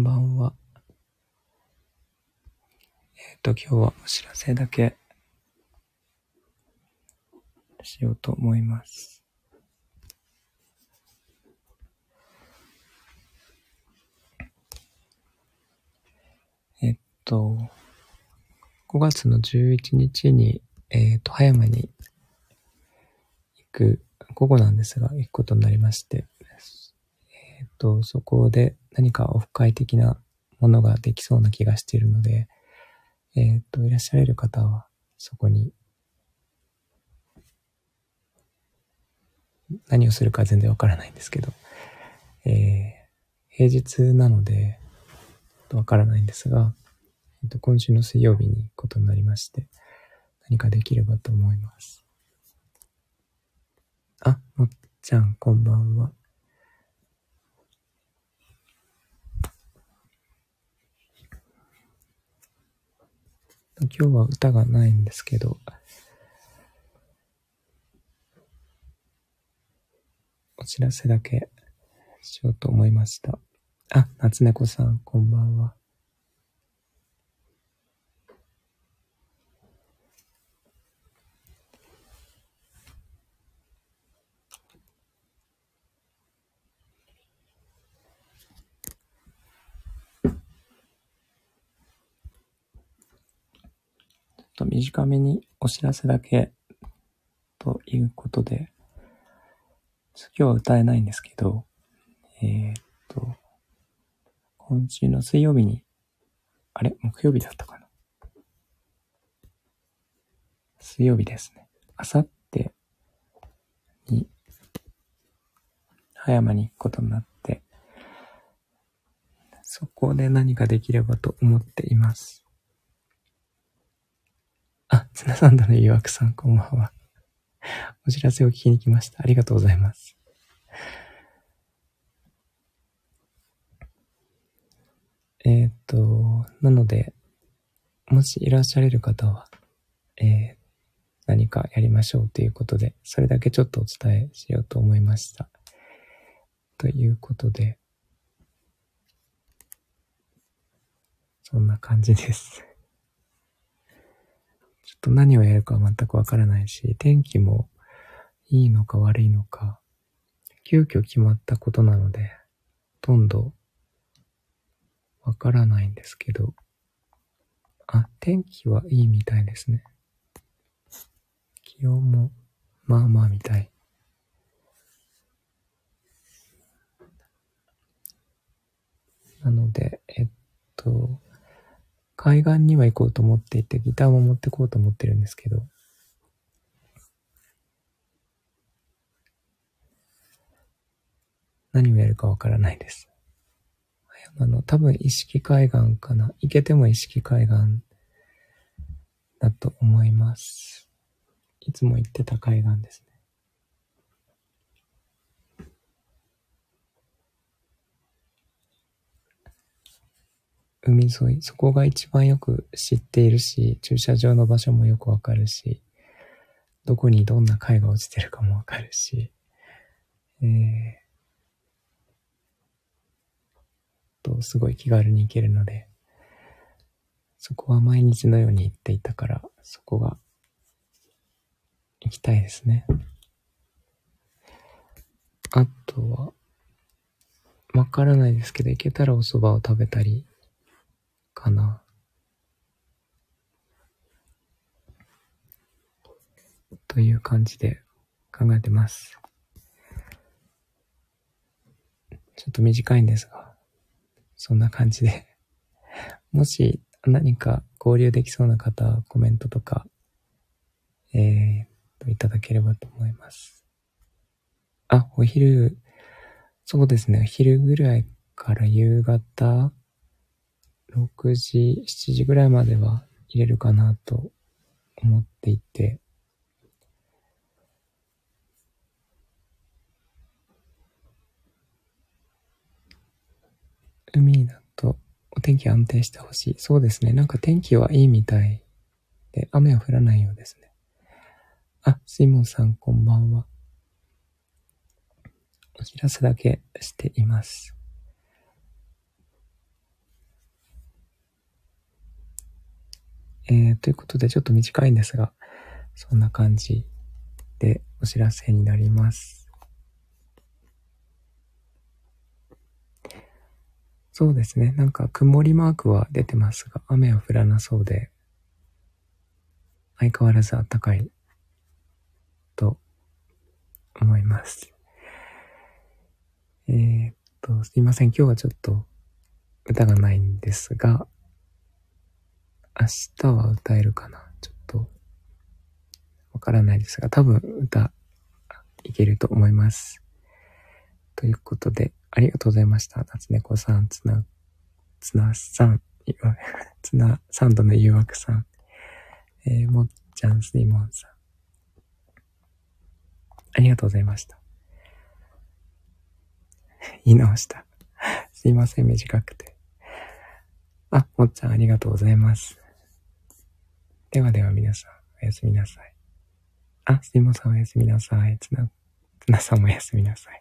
んばんは。えっ、と、今日はお知らせだけしようと思います。えっと、5月の11日に、えっと、葉山に行く、午後なんですが、行くことになりまして、と、そこで何かオフ会的なものができそうな気がしているので、えっと、いらっしゃる方は、そこに何をするか全然わからないんですけど、えー、平日なので、わからないんですが、えっと、今週の水曜日にことになりまして、何かできればと思います。あ、もっちゃん、こんばんは。今日は歌がないんですけど、お知らせだけしようと思いました。あ、夏猫さん、こんばんは。と短めにお知らせだけということで、今日は歌えないんですけど、えー、っと、今週の水曜日に、あれ？木曜日だったかな？水曜日ですね。あさってに、葉山に行くことになって、そこで何かできればと思っています。ツナサンドの誘惑さん、こんばんは。お知らせを聞きに来ました。ありがとうございます。えっ、と、なので、もしいらっしゃれる方は、えー、何かやりましょうということで、それだけちょっとお伝えしようと思いました。ということで、そんな感じです。ちょっと何をやるか全くわからないし、天気もいいのか悪いのか、急遽決まったことなので、ほとんどわからないんですけど、あ、天気はいいみたいですね。気温もまあまあみたい。なので、えっと、海岸には行こうと思っていて、ギターも持ってこうと思ってるんですけど、何をやるかわからないです。あの、多分意識海岸かな。行けても意識海岸だと思います。いつも行ってた海岸ですね。海沿い、そこが一番よく知っているし、駐車場の場所もよくわかるし、どこにどんな貝が落ちてるかもわかるし、えー、と、すごい気軽に行けるので、そこは毎日のように行っていたから、そこが行きたいですね。あとは、わからないですけど、行けたらお蕎麦を食べたり、かな。という感じで考えてます。ちょっと短いんですが、そんな感じで もし何か交流できそうな方コメントとか、えー、といただければと思います。あ、お昼、そうですね、お昼ぐらいから夕方6時、7時ぐらいまでは入れるかなと思っていて、海だとお天気安定してほしい。そうですね。なんか天気はいいみたいで、雨は降らないようですね。あ、シモンさんこんばんは。お知らせだけしています。えー、ということでちょっと短いんですが、そんな感じでお知らせになります。そうですね。なんか曇りマークは出てますが、雨は降らなそうで、相変わらず暖かいと思います。えー、っと、すいません。今日はちょっと歌がないんですが、明日は歌えるかな？ちょっと、わからないですが、多分歌いけると思います。ということで、ありがとうございました。夏猫さん、つな、つなさん、つな、サンドの誘惑さん、えー、もっちゃん、スイモンさん。ありがとうございました。言い直した。すいません、短くて。あ、もっちゃんありがとうございます。ではでは皆さん、おやすみなさい。あ、すみません、おやすみなさい。つな、つなさんもおやすみなさい。